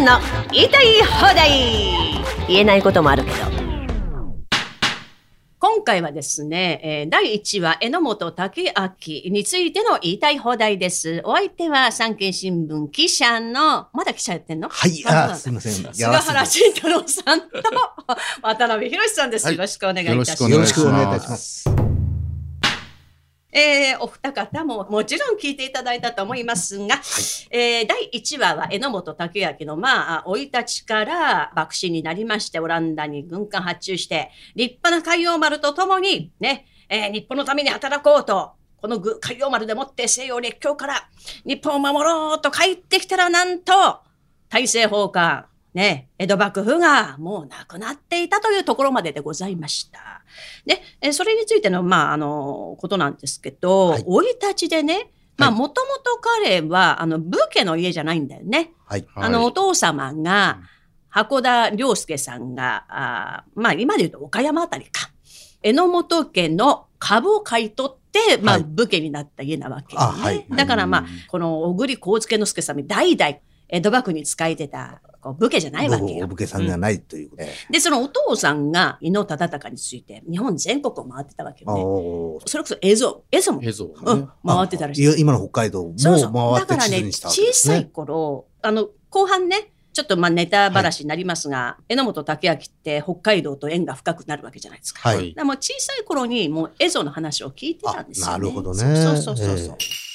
んの言いたい放題言えないこともあるけど今回はですね、えー、第1話、榎本武明についての言いたい放題です。お相手は産経新聞記者の、まだ記者やってんの？はい、あすみません。菅原慎太郎さんと 渡辺博さんです。よろしくお願いいたします。よろしくお願いいたします。えー、お二方ももちろん聞いていただいたと思いますが、はい、えー、第1話は榎本武明のまあ、生い立ちから幕臣になりまして、オランダに軍艦発注して、立派な海洋丸とともに、ね、えー、日本のために働こうと、この海洋丸でもって西洋列強から日本を守ろうと帰ってきたらなんと、大政奉還、ね、江戸幕府がもうなくなっていたというところまででございました。で、それについての、まあ、あの、ことなんですけど、生、はい、い立ちでね、まあ、もともと彼は、あの、武家の家じゃないんだよね。はい。あの、お父様が、函田良介さんが、あまあ、今で言うと岡山あたりか。榎本家の株を買い取って、まあ、武家になった家なわけ、ね、はい、だからまあ、この小栗幸介之助さんに代々江戸幕府に仕えてたこう武家じゃないわけよ。武家さんじゃないという、うん、で、そのお父さんが伊能忠敬について日本全国を回ってたわけよね。それこそ映像、映像も、ね、うん、回ってたらしい。今の北海道も回ってそうそうだからね、小さい頃、あの、後半ね、ちょっとまあネタばらしになりますが、はい、榎本武明って北海道と縁が深くなるわけじゃないですか。はい。でも小さい頃にもう映像の話を聞いてたんですよ、ね、なるほどね。そうそうそうそう。えー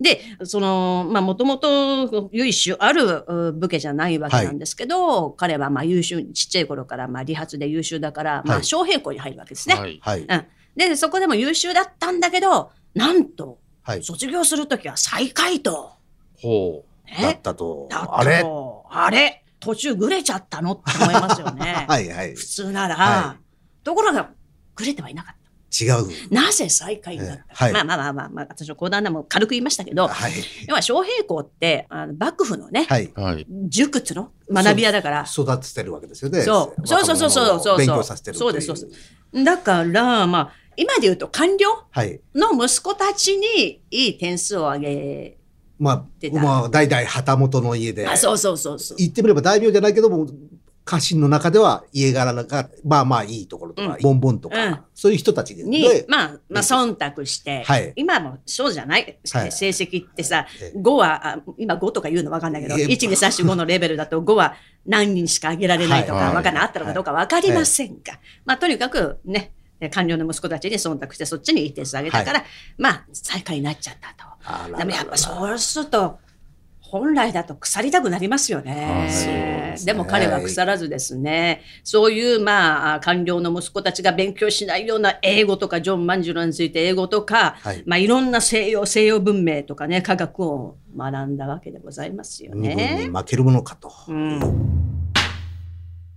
で、その、まあ、もともと由緒ある武家じゃないわけなんですけど、はい、彼はまあ優秀、ちっちゃい頃からまあ理髪で優秀だから、まあ、小平校に入るわけですね。はい。はい、うん。で、そこでも優秀だったんだけど、なんと、はい、卒業するときは最下位と。ほう。ね、だったと。だったと。あれ？あれ？途中ぐれちゃったの？って思いますよね。はいはい。普通なら。はい、ところが、ぐれてはいなかった。違う。なぜ最下位になった、はい、まあまあまあまあ、まあ、私の講談でも軽く言いましたけど、はい、要は小平公ってあの幕府のね、はい、塾つの？学び屋だから。育ててるわけですよね。そう。そうそうそうそうそう。勉強させてるそうですそうです。だからまあ今で言うと官僚の息子たちにいい点数を上げまあ、まあ、代々旗本の家で。あ、そうそうそうそう。言ってみれば大名じゃないけども、家臣の中では家柄が、まあまあいいところとか、うん、ボンボンとか、うん、そういう人たちに、まあ、まあ、忖度して、はい、今もそうじゃない、はい、成績ってさ、5は、今5とか言うの分かんないけど、1、2、3、4、5のレベルだと5は何人しか上げられないとか、分かんない、あったのかどうか分かりませんが、まあ、とにかくね、官僚の息子たちに忖度して、そっちにいい点数上げたから、はい、まあ、最下位になっちゃったと。でもやっぱそうすると、本来だと腐りたくなりますよね。でねでも彼は腐らずですね、そういうまあ官僚の息子たちが勉強しないような英語とかジョン万次郎について英語とか、はい、まあいろんな西洋西洋文明とかね科学を学んだわけでございますよね。負けるものかと。うん、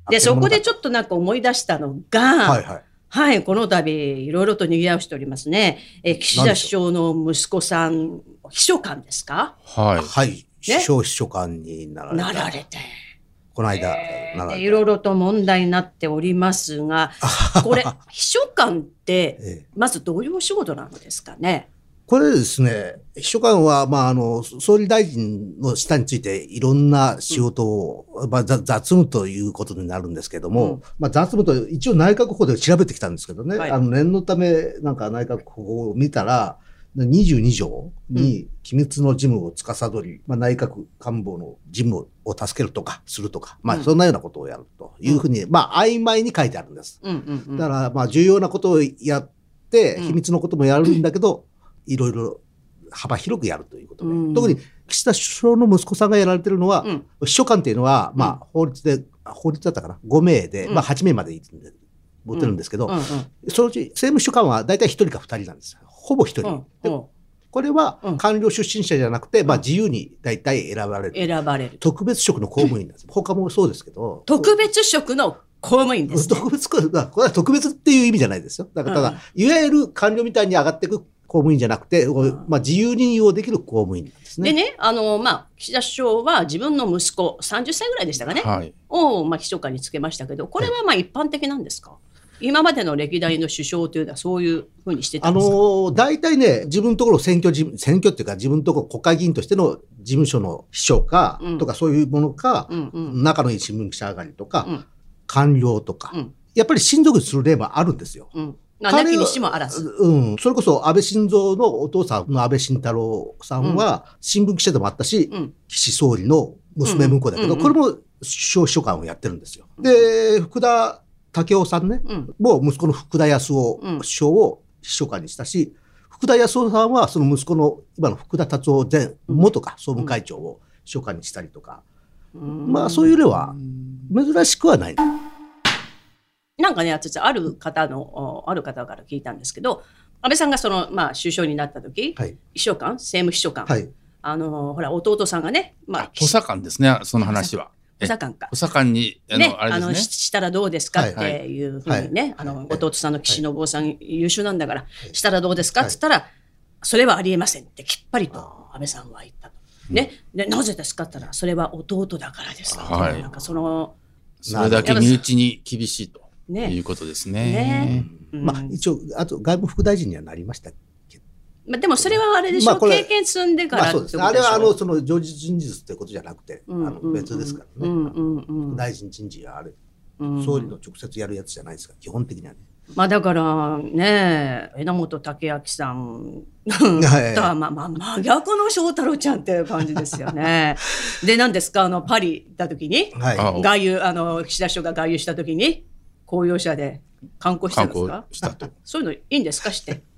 でそこでちょっとなんか思い出したのが、はいはいはい、この度、いろいろと賑わしておりますね。え、岸田首相の息子さん、秘書官ですか？はい。はい。首相秘書官になられなられて。この間、えー、いろいろと問題になっておりますが、これ、秘書官って、まずどういうお仕事なのですかね？これですね、秘書官は、まあ、あの、総理大臣の下についていろんな仕事を、うん、まあ、雑務ということになるんですけども、うん、まあ、雑務と一応内閣法で調べてきたんですけどね、はい、あの、念のため、なんか内閣法を見たら、22条に機密の事務を司り、まあ、内閣官房の事務を助けるとかするとか、まあ、そんなようなことをやるというふうに、まあ、曖昧に書いてあるんです。だから、まあ、重要なことをやって、秘密のこともやるんだけど、いろいろ幅広くやるということで、特に岸田首相の息子さんがやられてるのは、秘書官っていうのは、まあ、法律で、法律だったかな、5名で、まあ、8名までいいんで、持てるんですけど、そのうち政務秘書官は大体1人か2人なんですよ。ほぼ一人。これは官僚出身者じゃなくて、まあ自由に大体選ばれる。選ばれる。特別職の公務員なんです。他もそうですけど。特別職の公務員です、ね、特別、これは特別っていう意味じゃないですよ。だからただ、いわゆる官僚みたいに上がっていく公務員じゃなくて、まあ、自由に利用できる公務員ですね。でね、あの、まあ、岸田首相は自分の息子、30歳ぐらいでしたかね、はい、を、まあ、秘書官につけましたけど、これはまあ一般的なんですか、今までの歴代の首相というのはそういうふうにしてたあんですか、のー大体ね、自分のところ選挙選挙っていうか自分のところ国会議員としての事務所の秘書か、うんとかそういうものか、うんうん仲のいい新聞記者上がりとか、うん官僚とか、うんやっぱり親族にする例もあるんですよ。うん。ななきにしもあらず。うん。それこそ安倍晋三のお父さんの安倍晋太郎さんは新聞記者でもあったし、うん。岸総理の娘婿だけど、これも首相秘書官をやってるんですよ。で、福田武雄さんね、うん。もう息子の福田康夫うん首相を秘書官にしたし、福田康夫さんはその息子の今の福田達夫前元か総務会長を秘書官にしたりとか、まあそういう例は珍しくはない。なんかね、私、ある方の、おある方から聞いたんですけど、安倍さんがその、まあ、首相になった時、はい。秘書官、政務秘書官、はい。あの、ほら、弟さんがね、まあ、補佐官ですね、その話は。補佐官か。補。佐官に、あの、ね、あれあの、ですね。ししたらどうですか？っていうふうにね、はい。あの、はい。弟さんの岸信夫さん優秀なんだから、したらどうですか？って言ったら、それはありえませんってきっぱりと安倍さんは言ったと。ね、でなぜですか？って言ったら、それは弟だからですと。はい。なんかその、それだけ身内に厳しいとね。いうことですね。ね。うん。まあ一応、あと外務副大臣にはなりました。まあ、でもそれはあれでしょ、まあ経験積んでからでしょそうですね。あれはあの、その常時人事ってことじゃなくて、あのうんうんうん別ですからね。うんうんうん副大臣人事はあれ、うん総理の直接やるやつじゃないですか、基本的にはね。まあだからね榎本武明さんはいとはまあまあ真逆の翔太郎ちゃんっていう感じですよね。で何ですか？あのパリ行った時にはい。あ外遊あの岸田首相が外遊した時に公用車で観光したん観ですか？光したと。そういうのいいんですか？して。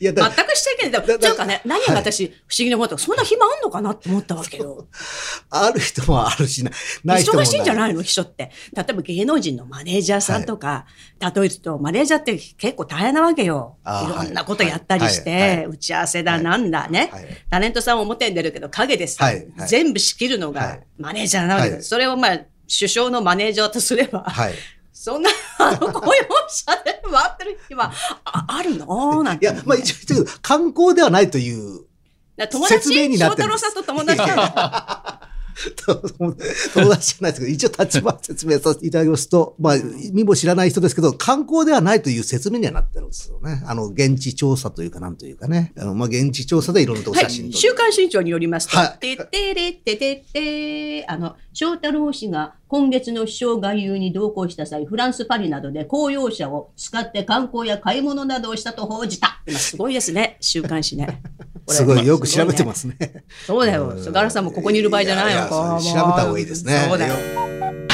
いや、だ全くしちゃいけないでもだだっていうかね何が私不思議に思ったかそんな暇あんのかなって思ったわけよ。ある人もあるしな、ない人も忙しいんじゃいないの？秘書って。例えば芸能人のマネージャーさんとか、例えると、マネージャーって結構大変なわけよ。い。ろんなことやったりして、はい。はい。はい。打ち合わせだなんだね、はい。タレントさん表に出るけど影でさ、はい。はい。全部仕切るのがはい。マネージャーなわけです。はい。それをまあ、首相のマネージャーとすれば、はい。そんな、あの、公用車で回ってる日は、ああるの？なんて。いや、まあ一応観光ではないという、説明にな翔ってるんです。太郎さんと友達だ 友達じゃないですけど、一応立場説明させていただきますと、まあ、身も知らない人ですけど、観光ではないという説明にはなってるんですよね。あの、現地調査というか、なんというかね。あの、まあ、現地調査でいろんなとこはい、写真撮る。週刊新潮によりますと、はい。てってれっててって、あの、翔太郎氏が今月の首相外遊に同行した際、フランス・パリなどで公用車を使って観光や買い物などをしたと報じた。今すごいですね、週刊誌ね。すごい、よく調べてすますね。そうだよ。菅原さんもここにいる場合じゃないよ。調べた方がいいですねそうだよ。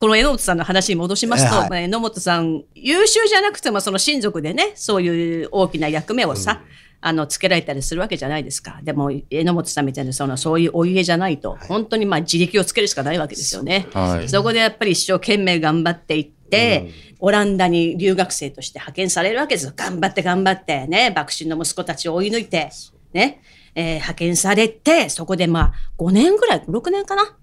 この榎本さんの話に戻しますと、はいまあ榎本さん、優秀じゃなくても、その親族でね、そういう大きな役目をさ、あの、つけられたりするわけじゃないですか。でも、榎本さんみたいな、その、そういうお家じゃないと、本当にまあ、自力をつけるしかないわけですよね。はい。そこでやっぱり一生懸命頑張っていって、オランダに留学生として派遣されるわけですよ。頑張って頑張ってね、幕臣の息子たちを追い抜いて、ね、えー派遣されて、そこでまあ、5年ぐらい、6年かな。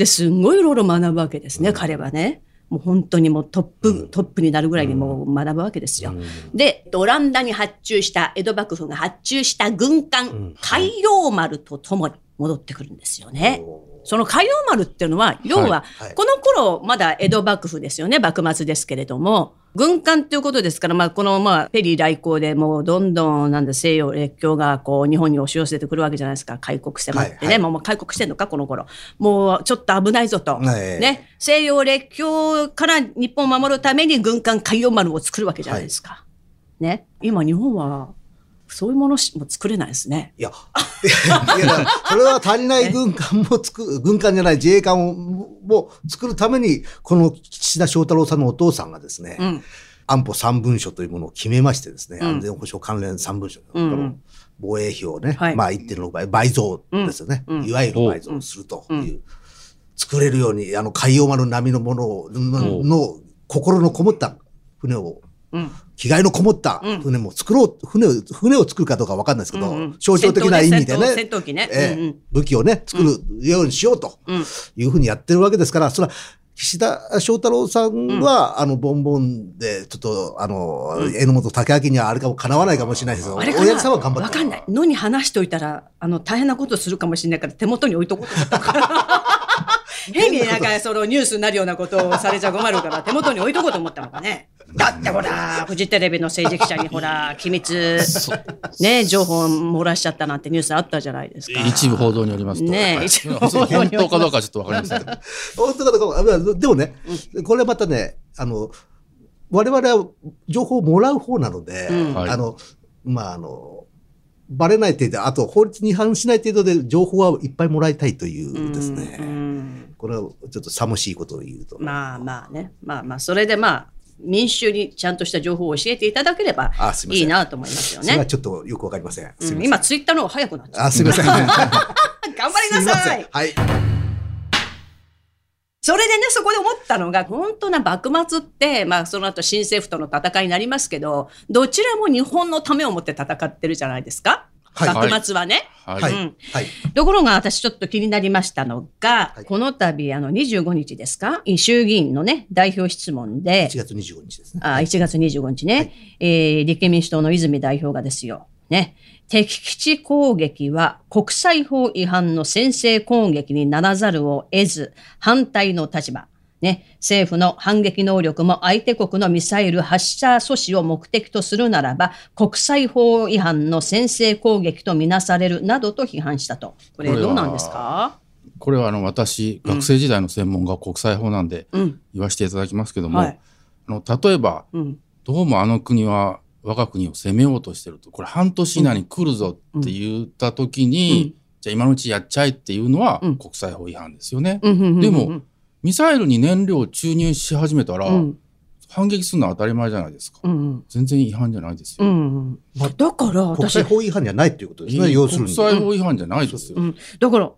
で、すんごいいろいろ学ぶわけですね、彼はね。もう本当にもうトップ、トップになるぐらいにもう学ぶわけですよ。で、オランダに発注した、江戸幕府が発注した軍艦、海洋丸とともに戻ってくるんですよね。その海洋丸っていうのは、要は、はいこの頃、まだ江戸幕府ですよね、幕末ですけれども、軍艦っていうことですから、まあ、この、まあ、ペリー来航でもうどんどん、なんだ、西洋列強が、こう、日本に押し寄せてくるわけじゃないですか。開国迫ってね。はいはいもう開国してんのか、この頃。もう、ちょっと危ないぞと。はいね。西洋列強から日本を守るために軍艦海洋丸を作るわけじゃないですか。ね。今、日本は、そういうものしも作れないですね。いや、いや、それは足りない軍艦も作る、軍艦じゃない自衛艦をも作るために、この岸田翔太郎さんのお父さんがですね、うん。安保三文書というものを決めましてですね、うん。安全保障関連三文書、うん防衛費をね、はい。まあ1.6倍、倍増ですよね、いわゆる倍増するという、作れるように、あの海洋丸並みのものを、のの心のこもった船を、うん。気概のこもった船も作ろう、船を、船を作るかどうかわかんないですけど、うんうん。象徴的な意味でね、戦闘戦闘機ね。ええうんうん。武器をね、作るようにしようとうん。いうふうにやってるわけですから、それは、岸田翔太郎さんは、あの、ボンボンで、ちょっと、あの、榎本武明にはあれかも叶わないかもしれないですよ。あれか親父さんは頑張ってわかんない。のに話しといたら、あの、大変なことするかもしれないから手元に置いとこうと思ったから。変になんかそのニュースになるようなことをされちゃ困るから手元に置いとこうと思ったのかね。だってほら、フジテレビの政治記者にほら、機密、ね、情報漏らしちゃったなんてニュースあったじゃないですか。一部報道によりますと。ね一部報道によります本当かどうかはちょっとわかりませんけど。本当かどうかわでもね、これまたね、あの、我々は情報をもらう方なので、うんはいあの、まあ、あの、バレない程度、あと法律に違反しない程度で情報はいっぱいもらいたいというですね。うんこれはちょっと寂しいことを言うと。まあまあね。まあまあ、それでまあ、民衆にちゃんとした情報を教えていただければあすいいいなと思いますよね。それはちょっとよくわかりません。うん今、ツイッターの方が早くなっちゃう。あ、すみません。頑 頑張りなさい。はい。それでね、そこで思ったのが、本当な幕末って、まあその後新政府との戦いになりますけど、どちらも日本のためを思って戦ってるじゃないですか。はい幕末はね。ところが私ちょっと気になりましたのが、はいこの度あの25日ですか？衆議院のね、代表質問で1、月25日ですね。あ1月25日ね、はいえー立憲民主党の泉代表がですよ。ね。敵基地攻撃は国際法違反の先制攻撃にならざるを得ず、反対の立場。ね。政府の反撃能力も相手国のミサイル発射阻止を目的とするならば、国際法違反の先制攻撃とみなされるなどと批判したと。これどうなんですか？これはあの私、学生時代の専門が国際法なんでうん。言わせていただきますけども、はいあの例えば、うん。どうもあの国は我が国を攻めようとしてると、これ半年以内に来るぞって言った時に、じゃあ今のうちやっちゃえっていうのはうん国際法違反ですよね。うんうんうんうんでも、ミサイルに燃料を注入し始めたら、うん。反撃するのは当たり前じゃないですか。うん。全然違反じゃないですうよ。ん。だから、国私際、法違反じゃないということですね、要するに。国際法違反じゃないですよ。うん。だから、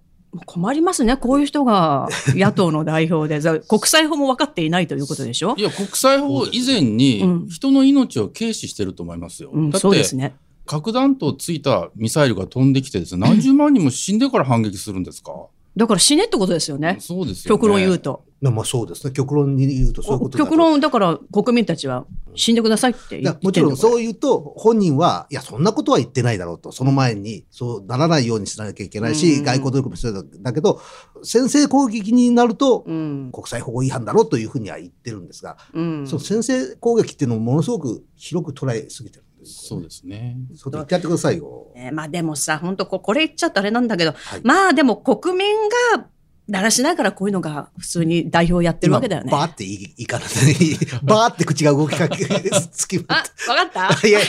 困りますね。こういう人が 野党の代表で、ざ国際法も分かっていないということでしょ？いや、国際法以前うんに人の命を軽視してると思いますよ。うん、だって、そうですね。核弾頭ついたミサイルが飛んできてですね、何十万人も死んでから反撃するんですか、だから死ねってことですよね。そうですよね。極論言うと。まあそうですね。極論に言うとそういうことだと極論、だから国民たちは死んでくださいってい言ってやもちろんう。そう言うと、本人は、いや、そんなことは言ってないだろうと、その前に、そうならないようにしなきゃいけないし、うん外交努力も必要だけど、先制攻撃になると、うん。国際法違反だろうというふうには言ってるんですが、うん。その先制攻撃っていうのをものすごく広く捉えすぎてるんです。そうですね。そってやってくださいよ。ねまあでもさ、本当ここれ言っちゃったらあれなんだけど、はいまあでも国民がだらしながらこういうのが普通に代表やってるわけだよね。今バーって言いいかない。バーって口が動きかけつきまあ、わかった？いやいや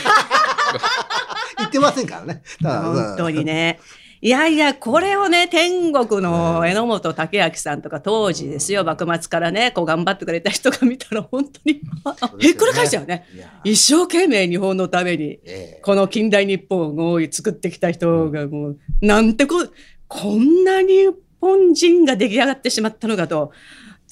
言ってませんからね。本当にね。いやいや、これをね、天国の榎本武明さんとか当時ですよ、幕末からね、こう頑張ってくれた人が見たら本当に、ああひっくり返しちゃうね。一生懸命日本のために、ええ。この近代日本を作ってきた人がもう、なんてこ、こんなに日本人が出来上がってしまったのかと、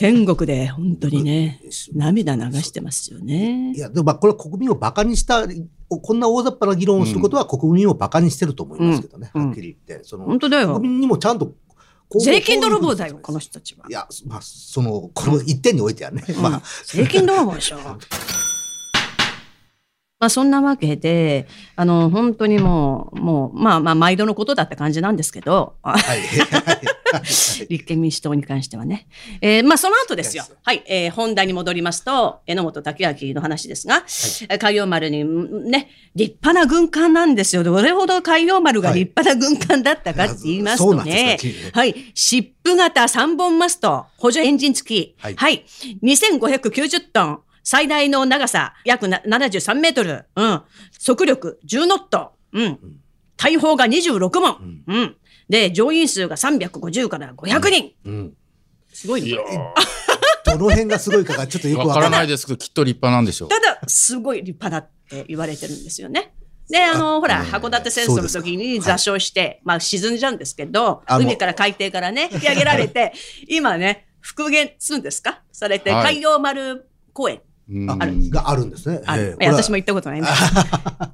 天国で本当にね、涙流してますよねい。や、でもまあこれは国民をバカにした、こんな大雑把な議論をすることは国民をバカにしてると思いますけどね、うんはっきり言って。その本当だよ国。民にもちゃんと税金泥棒だよ、この人たちは。いや、まあ、その、この一点においてはね、まあ、税金泥棒でしょ。まあそんなわけで、あの、本当にもう、もう、まあまあ毎度のことだって感じなんですけど、あはい。は い立憲民主党に関してはね。えーまあその後ですよ。はい、えー本題に戻りますと、榎本武明の話ですが、海洋丸にね、立派な軍艦なんですよ。どれほど海洋丸が立派な軍艦だったかって言いますとね。かね、はい、シップ型3本マスト、補助エンジン付き、はい。はい、2590トン、最大の長さ約な73メートル、うん、速力10ノット、うん、大砲が26門、うん、で、乗員数が350から500人。うん。すごいね。いや どの辺がすごいかがちょっとよー、わからな。ないいですけど、きっと立派なんでしょう。ただ、すごい立派だって言われてるんですよね。で、あの、ほら、函館戦争の時に座礁して、まあ沈んじゃうんですけど、海から海底からね、引き上げられて、今ね、復元するんですか？されて、はい。海洋丸公園うんあがあるんですね。ある。私も行ったことないんだ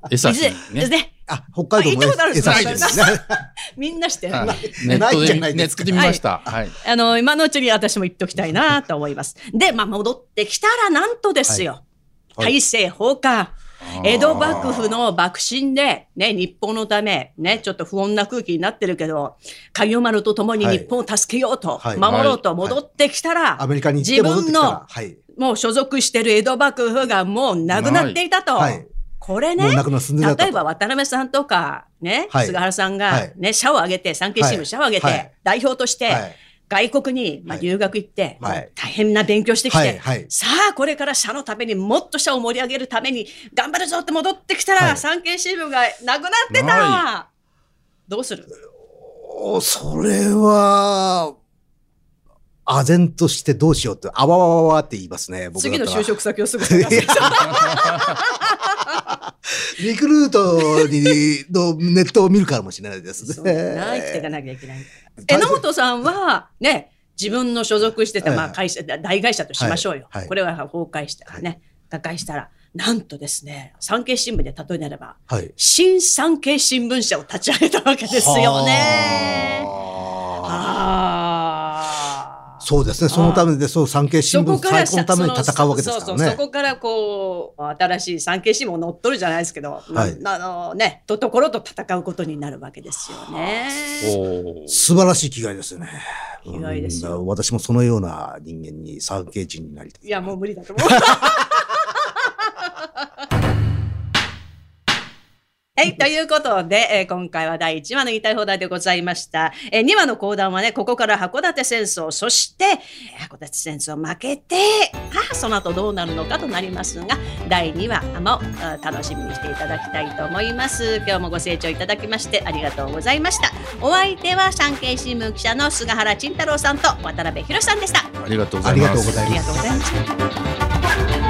江差けど。でにね。ね、あ、北海道もあ行ったことあるんです。みんなしてる。はい ないネットでネッないですかトで見ました。はい。あの、今のうちに私も言っておきたいなと思います。で、まあ、戻ってきたら、なんとですよ。はい大政奉還。江戸幕府の幕臣で、ね、日本のため、ね、ちょっと不穏な空気になってるけど、海洋丸と共に日本を助けようと、はい守ろうと戻ってきたら、アメリカに行って戻ってきたら、はい。もう所属してる江戸幕府がもうなくなっていたと。はい。これね。例えば渡辺さんとか、ね、はい。菅原さんはいがね、社を挙げて、産経新聞社を挙げて、はい。代表として、はい。外国に、まあ、はい。留学行って、はい。大変な勉強してきて、はい。はい。さあ、これから社のためにもっと社を盛り上げるために頑張るぞって戻ってきたら、はい。産経新聞がなくなってた、などうする？おそれは、唖然としてどうしようって、あわわわわって言いますね、僕次の就職先をすぐリクルートにのネットを見るかもしれないですそうね。な生きていかなきゃいけない。大榎本さんは、ね、自分の所属してた、まあ、はい会社、大会社としましょうよ。はいはいこれは崩壊したらね、瓦解したら、なんとですね、産経新聞で例えなれば、はい。新産経新聞社を立ち上げたわけですよね。はあ。そうですね。そのためで、その産経新聞そこから最高のために戦うわけですからそうそうそね。こからこう、新しい産経新聞を乗っ取るじゃないですけど、はいなあのね、とところと戦うことになるわけですよね。素晴らしい気概ですね。気概ですようん私もそのような人間に産経人になりたい。いや、もう無理だと思う。はい。ということで、えー今回は第1話の言いたい放題でございました。えー2話の講談はね、ここから函館戦争、そして、えー函館戦争負けて、ああ、その後どうなるのかとなりますが、第2話もあ楽しみにしていただきたいと思います。今日もご清聴いただきましてありがとうございました。お相手は産経新聞記者の菅原慎太郎さんと渡辺博さんでした。ありがとうございました。